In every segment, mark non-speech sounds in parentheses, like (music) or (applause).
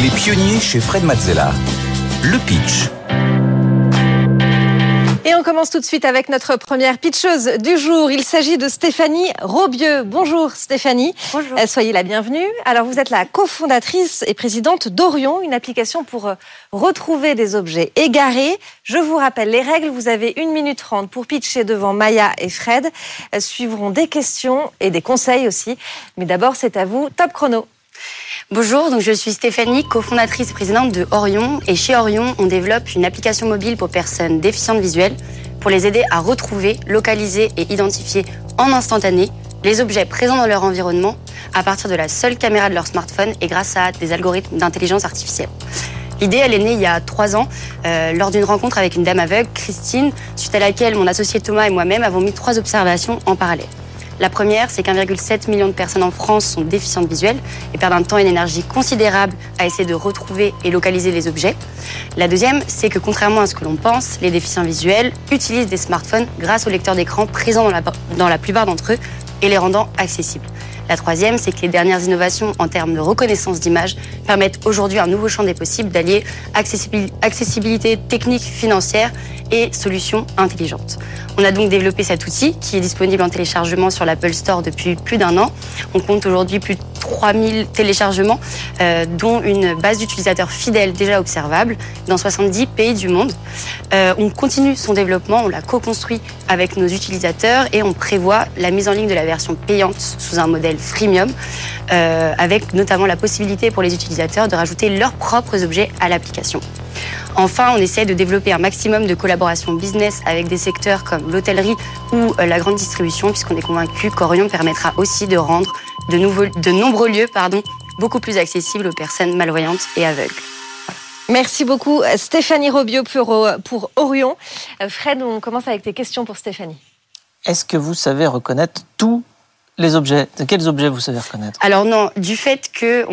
Les pionniers chez Fred Mazzella. Le pitch. Et on commence tout de suite avec notre première pitcheuse du jour. Il s'agit de Stéphanie Robieux. Bonjour Stéphanie. Bonjour. Euh, Soyez la bienvenue. Alors vous êtes la cofondatrice et présidente d'Orion, une application pour euh, retrouver des objets égarés. Je vous rappelle les règles. Vous avez une minute trente pour pitcher devant Maya et Fred. Euh, Suivront des questions et des conseils aussi. Mais d'abord c'est à vous. Top chrono. Bonjour, donc je suis Stéphanie, cofondatrice et présidente de Orion. Et chez Orion, on développe une application mobile pour personnes déficientes visuelles pour les aider à retrouver, localiser et identifier en instantané les objets présents dans leur environnement à partir de la seule caméra de leur smartphone et grâce à des algorithmes d'intelligence artificielle. L'idée, elle est née il y a trois ans, euh, lors d'une rencontre avec une dame aveugle, Christine, suite à laquelle mon associé Thomas et moi-même avons mis trois observations en parallèle. La première, c'est qu'1,7 million de personnes en France sont déficientes visuelles et perdent un temps et une énergie considérable à essayer de retrouver et localiser les objets. La deuxième, c'est que contrairement à ce que l'on pense, les déficients visuels utilisent des smartphones grâce aux lecteurs d'écran présents dans la, dans la plupart d'entre eux et les rendant accessibles. La troisième, c'est que les dernières innovations en termes de reconnaissance d'image permettent aujourd'hui un nouveau champ des possibles d'allier accessibil- accessibilité technique, financière et solutions intelligentes. On a donc développé cet outil qui est disponible en téléchargement sur l'Apple Store depuis plus d'un an. On compte aujourd'hui plus de 3000 téléchargements, euh, dont une base d'utilisateurs fidèles déjà observable dans 70 pays du monde. Euh, on continue son développement, on l'a co-construit avec nos utilisateurs et on prévoit la mise en ligne de la version payante sous un modèle freemium, euh, avec notamment la possibilité pour les utilisateurs de rajouter leurs propres objets à l'application. Enfin, on essaie de développer un maximum de collaboration business avec des secteurs comme l'hôtellerie ou euh, la grande distribution, puisqu'on est convaincu qu'Orion permettra aussi de rendre de, nouveaux, de nombreux lieux pardon, beaucoup plus accessibles aux personnes malvoyantes et aveugles. Merci beaucoup euh, Stéphanie Robieux pour, pour Orion. Fred, on commence avec tes questions pour Stéphanie. Est-ce que vous savez reconnaître tous les objets De quels objets vous savez reconnaître? Alors non, du fait que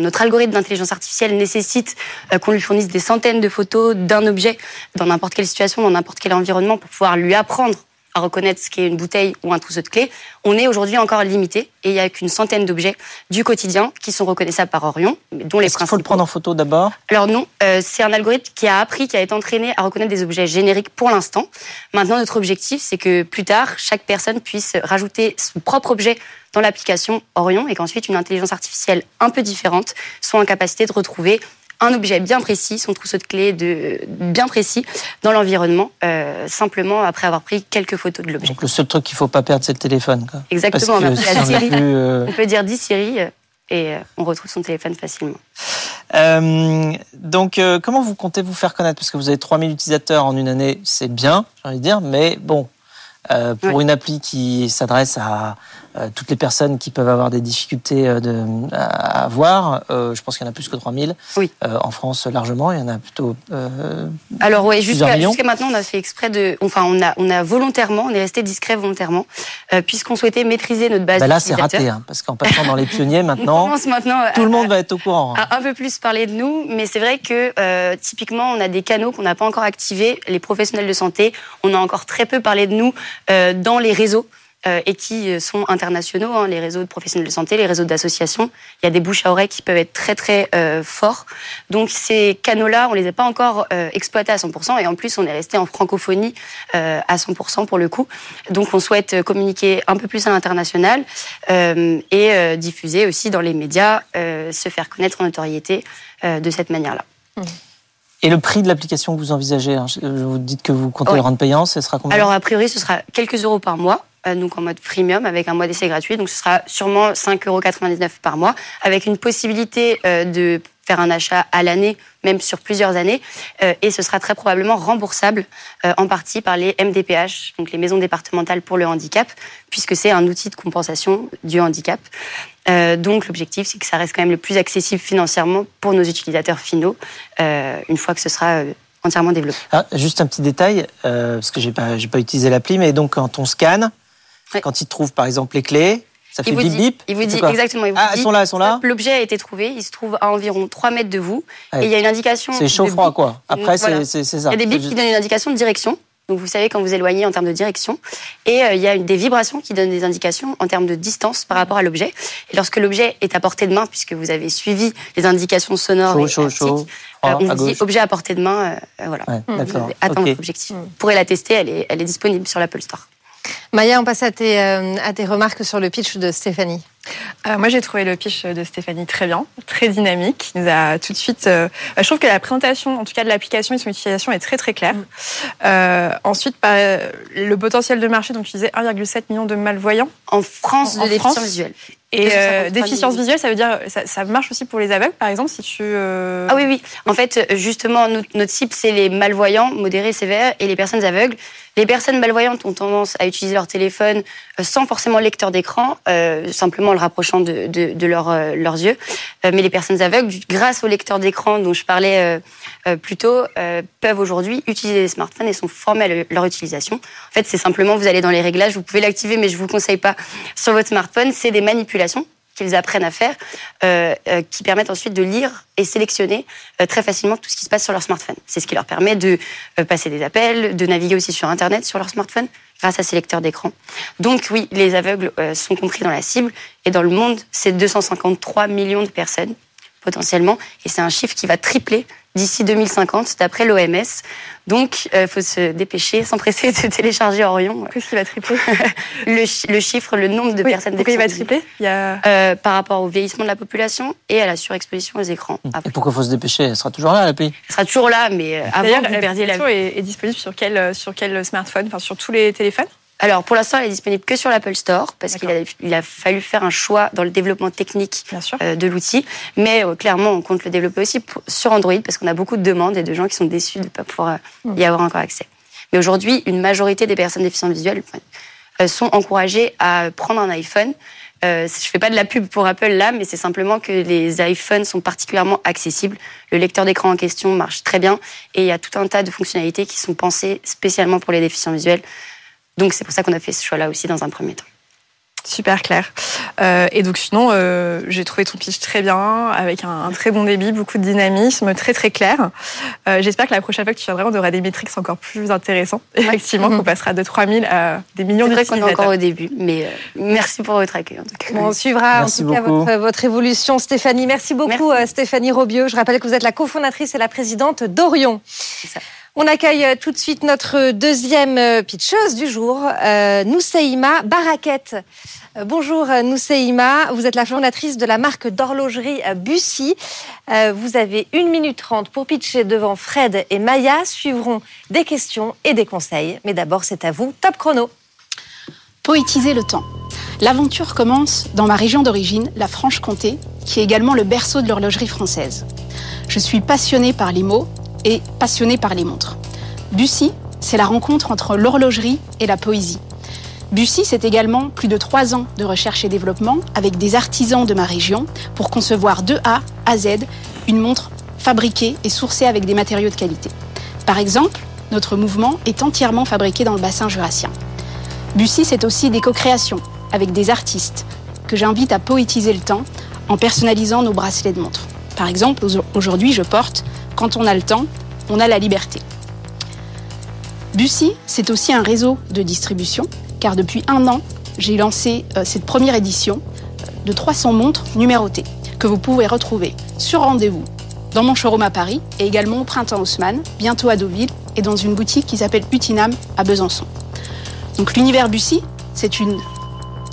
notre algorithme d'intelligence artificielle nécessite euh, qu'on lui fournisse des centaines de photos d'un objet dans n'importe quelle situation, dans n'importe quel environnement, pour pouvoir lui apprendre à reconnaître ce qu'est une bouteille ou un trousseau de clés, on est aujourd'hui encore limité et il n'y a qu'une centaine d'objets du quotidien qui sont reconnaissables par Orion, dont les Est-ce qu'il faut le principaux. prendre en photo d'abord? Alors non, euh, c'est un algorithme qui a appris, qui a été entraîné à reconnaître des objets génériques pour l'instant. Maintenant, notre objectif, c'est que plus tard, chaque personne puisse rajouter son propre objet dans l'application Orion et qu'ensuite une intelligence artificielle un peu différente soit en capacité de retrouver un objet bien précis, son trousseau de clés de, bien précis dans l'environnement, euh, simplement après avoir pris quelques photos de l'objet. Donc le seul truc qu'il faut pas perdre, c'est le téléphone. Quoi. Exactement, Parce que si on Siri. plus, euh, On peut dire 10 Siri euh, et on retrouve son téléphone facilement. Euh, donc, euh, comment vous comptez vous faire connaître? Parce que vous avez 3000 utilisateurs en une année, c'est bien, j'ai envie de dire, mais bon, euh, pour une appli qui s'adresse à toutes les personnes qui peuvent avoir des difficultés euh, de, à avoir, euh, je pense qu'il y en a plus que 3000. Oui. Euh, en France, largement, il y en a plutôt. euh, Alors Plusieurs jusqu'à jusqu'à maintenant, on a fait exprès de, enfin, on a, on a volontairement, on est resté discret volontairement, euh, puisqu'on souhaitait maîtriser notre base bah là, c'est raté, hein, parce qu'en passant dans les pionniers (laughs) On maintenant, commence maintenant à- tout le monde va être au courant. hein. à un peu plus parler de nous, mais c'est vrai que euh, typiquement, on a des canaux qu'on n'a pas encore activés. Les professionnels de santé, on a encore très peu parlé de nous euh, dans les réseaux. Euh, et qui euh, sont internationaux, hein, les réseaux de professionnels de santé, les réseaux d'associations. Il y a des bouches à oreille qui peuvent être très très euh, forts. Donc ces canaux-là, on les a pas encore euh, exploités à 100%, et en plus on est resté en francophonie à 100% pour le coup. Donc on souhaite communiquer un peu plus à l'international et diffuser aussi dans les médias, se faire connaître en notoriété de cette manière-là. Et le prix de l'application que vous envisagez, hein, vous dites que vous comptez Ouais. le rendre payant, ce sera combien? Alors a priori, ce sera quelques euros par mois. Euh, donc en mode freemium avec un mois d'essai gratuit. Donc ce sera sûrement 5,99 euros par mois avec une possibilité euh, de faire un achat à l'année, même sur plusieurs années. Euh, et ce sera très probablement remboursable en partie par les MDPH, donc les maisons départementales pour le handicap, puisque c'est un outil de compensation du handicap. Donc l'objectif, c'est que ça reste quand même le plus accessible financièrement pour nos utilisateurs finaux, une fois que ce sera entièrement développé. Ah, juste un petit détail, euh, parce que j'ai pas, j'ai pas utilisé l'appli, mais donc quand on scanne, Ouais. quand il trouve par exemple les clés, ça fait Il vous bip dit, bip. il vous dit exactement. Il vous Ah, dit, elles sont là, elles sont là. L'objet a été trouvé. Il se trouve à environ 3 mètres de vous. Ouais. Et il y a une indication. C'est chaud froid quoi. Après Voilà. c'est c'est Il ça. y a des bips qui donnent une indication de direction. Donc vous savez quand vous éloignez en termes de direction. Et euh, il y a des vibrations qui donnent des indications en termes de distance par rapport à l'objet. Et lorsque l'objet est à portée de main, puisque vous avez suivi les indications sonores Chaud, et chaud, chaud. euh, Froid, on vous dit objet à portée de main. euh, voilà. Ouais, Vous avez atteint Ok. votre objectif. Vous pourrez la tester, elle est, elle est disponible sur l'Apple Store. Maya, on passe à tes, euh, à tes remarques sur le pitch de Stéphanie. Euh, moi, j'ai trouvé le pitch de Stéphanie très bien, très dynamique. Il nous a tout de suite. euh, je trouve que la présentation, en tout cas de l'application et son utilisation, est très très claire. Euh, ensuite, bah, le potentiel de marché, donc tu disais 1,7 million de malvoyants. En France, En de déficience visuelle. Et 253 euh, déficience visuelle, ça veut dire ça, ça marche aussi pour les aveugles, par exemple, si tu. euh, Ah oui, oui. En fait, justement, notre cible, c'est les malvoyants, modérés, sévères, et les personnes aveugles. Les personnes malvoyantes ont tendance à utiliser leur téléphone euh, sans forcément lecteur d'écran, euh, simplement en le rapprochant de, de, de leur, euh, leurs yeux. Euh, mais les personnes aveugles, grâce au lecteur d'écran dont je parlais euh, euh, plus tôt, peuvent aujourd'hui utiliser des smartphones et sont formés à le- leur utilisation. En fait, c'est simplement, vous allez dans les réglages, vous pouvez l'activer, mais je vous conseille pas sur votre smartphone. C'est des manipulations qu'ils apprennent à faire, euh, euh, qui permettent ensuite de lire et sélectionner euh, très facilement tout ce qui se passe sur leur smartphone. C'est ce qui leur permet de passer des appels, de naviguer aussi sur Internet sur leur smartphone grâce à ces lecteurs d'écran. Donc oui, les aveugles sont compris dans la cible et dans le monde, c'est 253 millions de personnes potentiellement et c'est un chiffre qui va tripler d'ici 2050 d'après l'OMS. Donc il faut se dépêcher, s'empresser de télécharger Orion Qu'est-ce qui va tripler (laughs) le, chi- le chiffre, le nombre de Oui, personnes Pourquoi il va tripler? Il y a. euh, par rapport au vieillissement de la population et à la surexposition aux écrans. Et pourquoi faut se dépêcher? Elle sera toujours là, la pays. elle sera toujours là, mais euh, avant que vous perdiez la est, est disponible sur quel, sur quel smartphone Enfin, sur tous les téléphones? Alors, pour l'instant, elle est disponible que sur l'Apple Store parce qu'il a, il a fallu faire un choix dans le développement technique euh, de l'outil. Mais euh, clairement, on compte le développer aussi pour- sur Android parce qu'on a beaucoup de demandes et de gens qui sont déçus de ne pas pouvoir euh, y avoir encore accès. Mais aujourd'hui, une majorité des personnes déficientes visuelles euh, sont encouragées à prendre un iPhone. Euh, je fais pas de la pub pour Apple là, mais c'est simplement que les iPhones sont particulièrement accessibles. Le lecteur d'écran en question marche très bien et il y a tout un tas de fonctionnalités qui sont pensées spécialement pour les déficients visuels. Donc c'est pour ça qu'on a fait ce choix-là aussi dans un premier temps. Super clair. Euh, et donc sinon, euh, j'ai trouvé ton pitch très bien, avec un, un très bon débit, beaucoup de dynamisme, très très clair. Euh, J'espère que la prochaine fois que tu viendras, on aura des métriques encore plus intéressants. Effectivement, qu'on passera de 3000 à des millions C'est vrai qu'on est encore au début, mais euh, merci pour votre accueil en tout cas. Bon, on suivra Merci en tout cas votre, votre évolution, Stéphanie. Merci beaucoup, Merci. Stéphanie Robieux. Je rappelle que vous êtes la cofondatrice et la présidente d'Orion. ça. On accueille euh, tout de suite notre deuxième euh, pitcheuse du jour, euh, Nousseima Baraket. Euh, bonjour euh, Nousseima, vous êtes la fondatrice de la marque d'horlogerie Bussy. Vous avez une minute trente pour pitcher devant Fred et Maya. Suivront des questions et des conseils. Mais d'abord, c'est à vous. Top chrono. Poétiser le temps. L'aventure commence dans ma région d'origine, la Franche-Comté, qui est également le berceau de l'horlogerie française. Je suis passionnée par les mots et passionnée par les montres. Bussy, c'est la rencontre entre l'horlogerie et la poésie. Bussy, c'est également plus de trois ans de recherche et développement avec des artisans de ma région pour concevoir de A à Z une montre fabriquée et sourcée avec des matériaux de qualité. Par exemple, notre mouvement est entièrement fabriqué dans le bassin jurassien. Bussy, c'est aussi des co-créations avec des artistes que j'invite à poétiser le temps en personnalisant nos bracelets de montre. Par exemple, au- aujourd'hui, je porte Quand on a le temps, on a la liberté. Bussy, c'est aussi un réseau de distribution, car depuis un an, j'ai lancé euh, cette première édition euh, de 300 montres numérotées que vous pouvez retrouver sur rendez-vous dans mon showroom à Paris et également au Printemps Haussmann, bientôt à Deauville et dans une boutique qui s'appelle Utinam à Besançon. Donc l'univers Bussy, c'est une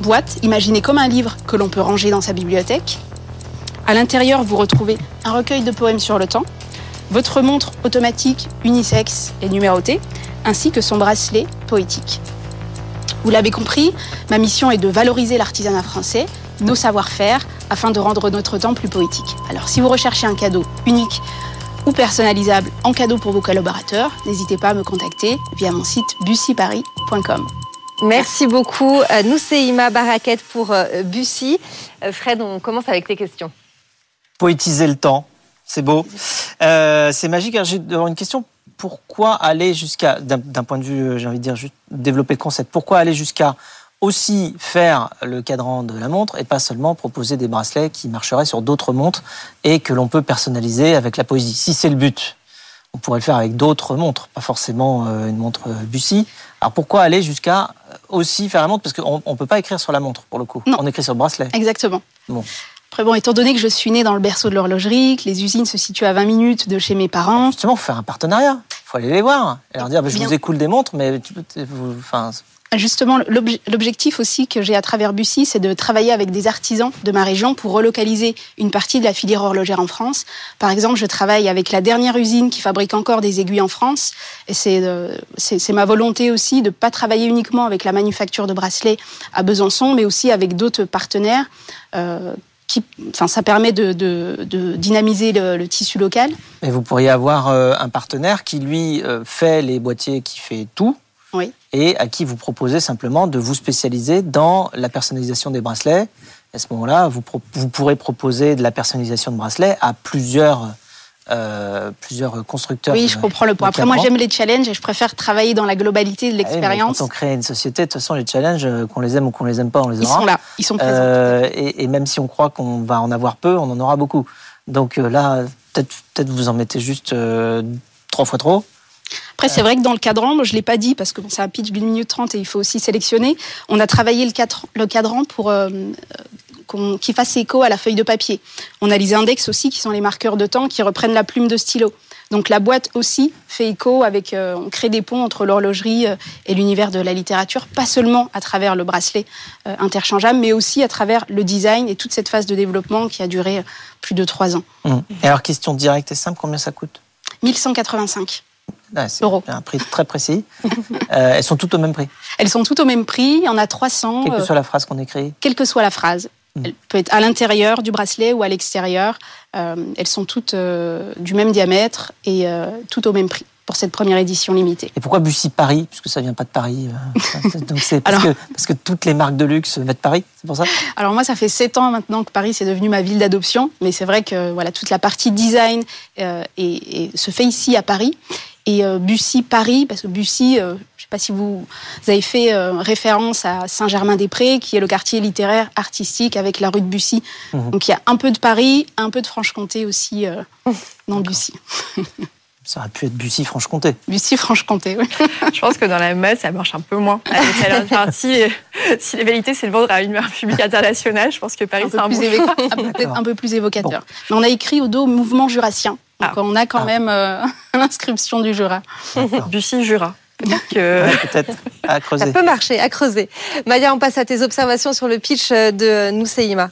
boîte imaginée comme un livre que l'on peut ranger dans sa bibliothèque. À l'intérieur, vous retrouvez un recueil de poèmes sur le temps, votre montre automatique unisexe et numérotée, ainsi que son bracelet poétique. Vous l'avez compris, ma mission est de valoriser l'artisanat français, nos savoir-faire, afin de rendre notre temps plus poétique. Alors si vous recherchez un cadeau unique ou personnalisable en cadeau pour vos collaborateurs, n'hésitez pas à me contacter via mon site bussyparis.com. Merci beaucoup, euh, Nousseima Baraket pour euh, Bussy. Euh, Fred, on commence avec tes questions. Poétiser le temps, c'est beau. Euh, c'est magique. J'ai une question. Pourquoi aller jusqu'à, d'un point de vue, euh, j'ai envie de dire, juste développer le concept, pourquoi aller jusqu'à aussi faire le cadran de la montre et pas seulement proposer des bracelets qui marcheraient sur d'autres montres et que l'on peut personnaliser avec la poésie, si c'est le but on pourrait le faire avec d'autres montres, pas forcément euh, une montre Bussy. Alors pourquoi aller jusqu'à aussi faire la montre? Parce qu'on ne peut pas écrire sur la montre, pour le coup. Non. On écrit sur le bracelet. Exactement. Bon. Après, bon, étant donné que je suis née dans le berceau de l'horlogerie, que les usines se situent à 20 minutes de chez mes parents, Justement, faut faire un partenariat. Il faut aller les voir et leur dire bah, je vous écoule des montres, mais vous- enfin, Justement, l'obje- l'objectif aussi que j'ai à travers Bussy, c'est de travailler avec des artisans de ma région pour relocaliser une partie de la filière horlogère en France. Par exemple, je travaille avec la dernière usine qui fabrique encore des aiguilles en France. Et c'est euh, ma volonté aussi de pas travailler uniquement avec la manufacture de bracelets à Besançon, mais aussi avec d'autres partenaires. euh, qui, enfin, ça permet de, de- de dynamiser le, le tissu local. Et vous pourriez avoir euh, un partenaire qui, lui, euh, fait les boîtiers, qui fait tout, Oui. et à qui vous proposez simplement de vous spécialiser dans la personnalisation des bracelets. À ce moment-là, vous, vous pourrez proposer de la personnalisation de bracelets à plusieurs, euh, plusieurs constructeurs. Oui, je comprends le point. Après, moi, j'aime les challenges et je préfère travailler dans la globalité de Ah oui, l'expérience. Quand on crée une société, de toute façon, les challenges, euh, qu'on les aime ou qu'on les aime pas, on les Ils aura. sont là, ils sont présents. Euh, et, et même si on croit qu'on va en avoir peu, on en aura beaucoup. Donc là, peut-être peut vous en mettez juste euh, trois fois trop. Après, c'est vrai que dans le cadran, moi, je ne l'ai pas dit parce que bon, c'est un pitch d'une minute trente et il faut aussi sélectionner. On a travaillé le, cadran, pour qu'on- qu'il fasse écho à la feuille de papier. On a les index aussi qui sont les marqueurs de temps qui reprennent la plume de stylo. Donc la boîte aussi fait écho avec, euh, on crée des ponts entre l'horlogerie euh, et l'univers de la littérature, pas seulement à travers le bracelet euh, interchangeable, mais aussi à travers le design et toute cette phase de développement qui a duré plus de trois ans. Hum. Et alors, question directe et simple, combien ça coûte? 1185. Ah, C'est Euros. un prix très précis. Euh, elles sont toutes au même prix, Elles sont toutes au même prix, il y en a 300. quelle que soit la phrase qu'on écrit. quelle que soit la phrase. Mm. Elle peut être à l'intérieur du bracelet ou à l'extérieur. Euh, elles sont toutes euh, du même diamètre et euh, toutes au même prix pour cette première édition limitée. Et pourquoi Bussy Paris? Puisque ça vient pas de Paris. (laughs) donc c'est parce, Alors- que, parce que toutes les marques de luxe mettent Paris, c'est pour ça? Alors moi, ça fait sept ans maintenant que Paris c'est devenu ma ville d'adoption, mais c'est vrai que voilà toute la partie design et, et se fait ici à Paris. Et euh, Bussy Paris, parce que Bussy, euh, je ne sais pas si vous avez fait euh, référence à Saint-Germain-des-Prés, qui est le quartier littéraire artistique avec la rue de Bussy. Mhm. Donc il y a un peu de Paris, un peu de Franche-Comté aussi euh, dans Bussy. (laughs) Ça aurait pu être Bussy-Franche-Comté. Bussy-Franche-Comté, oui. Je pense que dans la mode, ça marche un peu moins. Avec la enfin, si, vérités, c'est le vendre à une publique internationale, je pense que Paris, un c'est peu, un plus bon évo- choix. un peu- peut-être un peu plus évocateur. Mais on a écrit au dos mouvement jurassien. Donc Ah. on a quand Ah. même euh, (laughs) l'inscription du Jura. Bussy Jura. Peut-être que. Ouais, Peut-être à (laughs) Ça creuser. peut marcher, à creuser. Maya, on passe à tes observations sur le pitch euh, de Nousseima.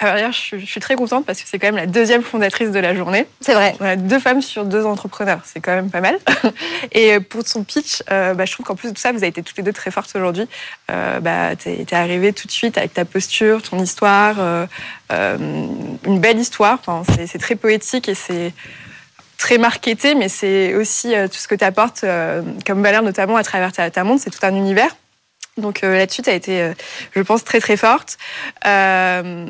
Alors, d'ailleurs, je, suis- je suis très contente parce que c'est quand même la deuxième fondatrice de la journée. C'est vrai. On a deux femmes sur deux entrepreneurs, c'est quand même pas mal. (laughs) Et pour son pitch, euh, bah, je trouve qu'en plus de tout ça, vous avez été toutes les deux très fortes aujourd'hui. Euh, bah, t'es es arrivée tout de suite avec ta posture, ton histoire, euh, euh, une belle histoire. Enfin, c'est- très poétique et c'est très marketé, mais c'est aussi euh, tout ce que tu apportes comme valeur, notamment à travers ta, ta montre. C'est tout un univers. Donc euh, là-dessus, tu as été, euh, je pense, très très forte. Euh,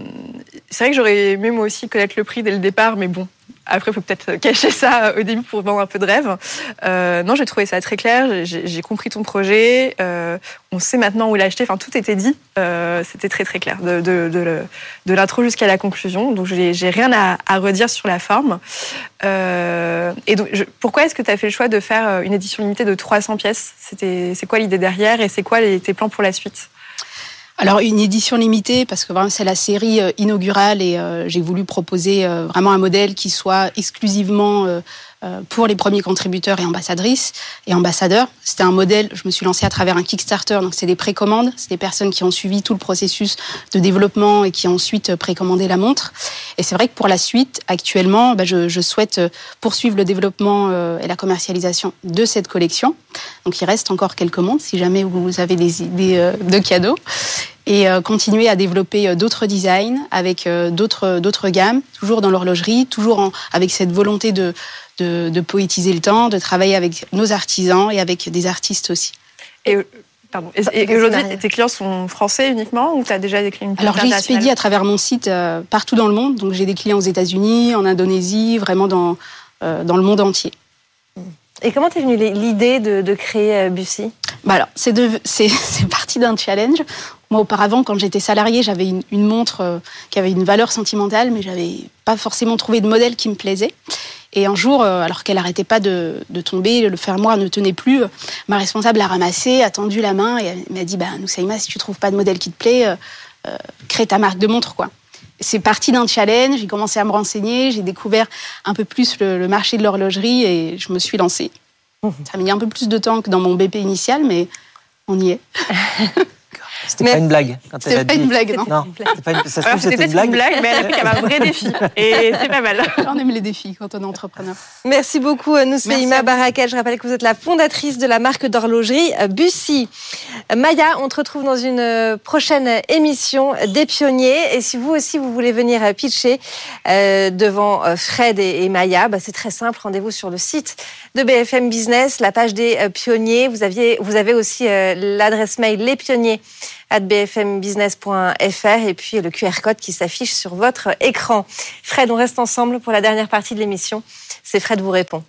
c'est vrai que j'aurais aimé moi aussi connaître le prix dès le départ, mais bon, après, il faut peut-être cacher ça au début pour vendre un peu de rêve. Euh, non, j'ai trouvé ça très clair, j'ai compris ton projet, euh, on sait maintenant où l'acheter, enfin tout était dit, Euh, c'était très très clair, de, l'intro jusqu'à la conclusion, donc j'ai rien à, redire sur la forme. Euh, et donc, pourquoi est-ce que tu as fait le choix de faire euh, une édition limitée de 300 pièces? C'est quoi l'idée derrière? Et c'est quoi tes plans pour la suite? Alors une édition limitée parce que vraiment c'est la série euh, inaugurale et euh, j'ai voulu proposer euh, vraiment un modèle qui soit exclusivement pour les premiers contributeurs et ambassadrices et ambassadeurs. C'était un modèle, je me suis lancée à travers un Kickstarter, donc c'est des précommandes, c'est des personnes qui ont suivi tout le processus de développement et qui ont ensuite euh, précommandé la montre. Et c'est vrai que pour la suite, actuellement, bah, je, souhaite euh, poursuivre le développement euh, et la commercialisation de cette collection. Donc il reste encore quelques montres si jamais vous avez des idées euh, de cadeaux et euh, continuer à développer euh, d'autres designs avec euh, d'autres gammes, toujours dans l'horlogerie, toujours en- avec cette volonté de, de de poétiser le temps, de travailler avec nos artisans et avec des artistes aussi. Et, pardon. Et, aujourd'hui, tes clients sont français uniquement ou tu as déjà des clients Alors j'ai expédié à travers mon site euh, partout dans le monde, donc j'ai des clients aux États-Unis, en Indonésie, vraiment dans euh, dans le monde entier. Et comment t'es venue l'idée de, de créer euh, Bussy? Bah alors, c'est de- c'est (laughs) c'est parti d'un challenge. Moi, auparavant, quand j'étais salariée, j'avais une, une montre qui avait une valeur sentimentale, mais j'avais pas forcément trouvé de modèle qui me plaisait. Et un jour, euh, alors qu'elle n'arrêtait pas de, de, tomber, le fermoir ne tenait plus, ma responsable l'a ramassé, a tendu la main et m'a dit bah, Noussaïma, si tu trouves pas de modèle qui te plaît, euh, euh, crée ta marque de montre. quoi. C'est parti d'un challenge, j'ai commencé à me renseigner, j'ai découvert un peu plus le, le marché de l'horlogerie et je me suis lancée. Ça a mis un peu plus de temps que dans mon BP initial, mais on y est. (laughs) C'était pas une blague. C'était pas une blague, non. non pas une... Ça se c'était une blague. une blague, mais elle a comme un vrai défi. (laughs) Et c'est pas mal. On aime les défis quand on est entrepreneur. Merci beaucoup, Nousseima Barakel. Je rappelle que vous êtes la fondatrice de la marque d'horlogerie euh, Bussy. Maya, on te retrouve dans une euh, prochaine émission des pionniers. Et si vous aussi, vous voulez venir euh, pitcher devant Fred et Maya, bah, c'est très simple. Rendez-vous sur le site de BFM Business, la page des pionniers. Vous, aviez, vous avez aussi l'adresse mail les pionniers bfmbusiness.fr et puis le QR code qui s'affiche sur votre écran. Fred, on reste ensemble pour la dernière partie de l'émission. C'est Fred vous répond.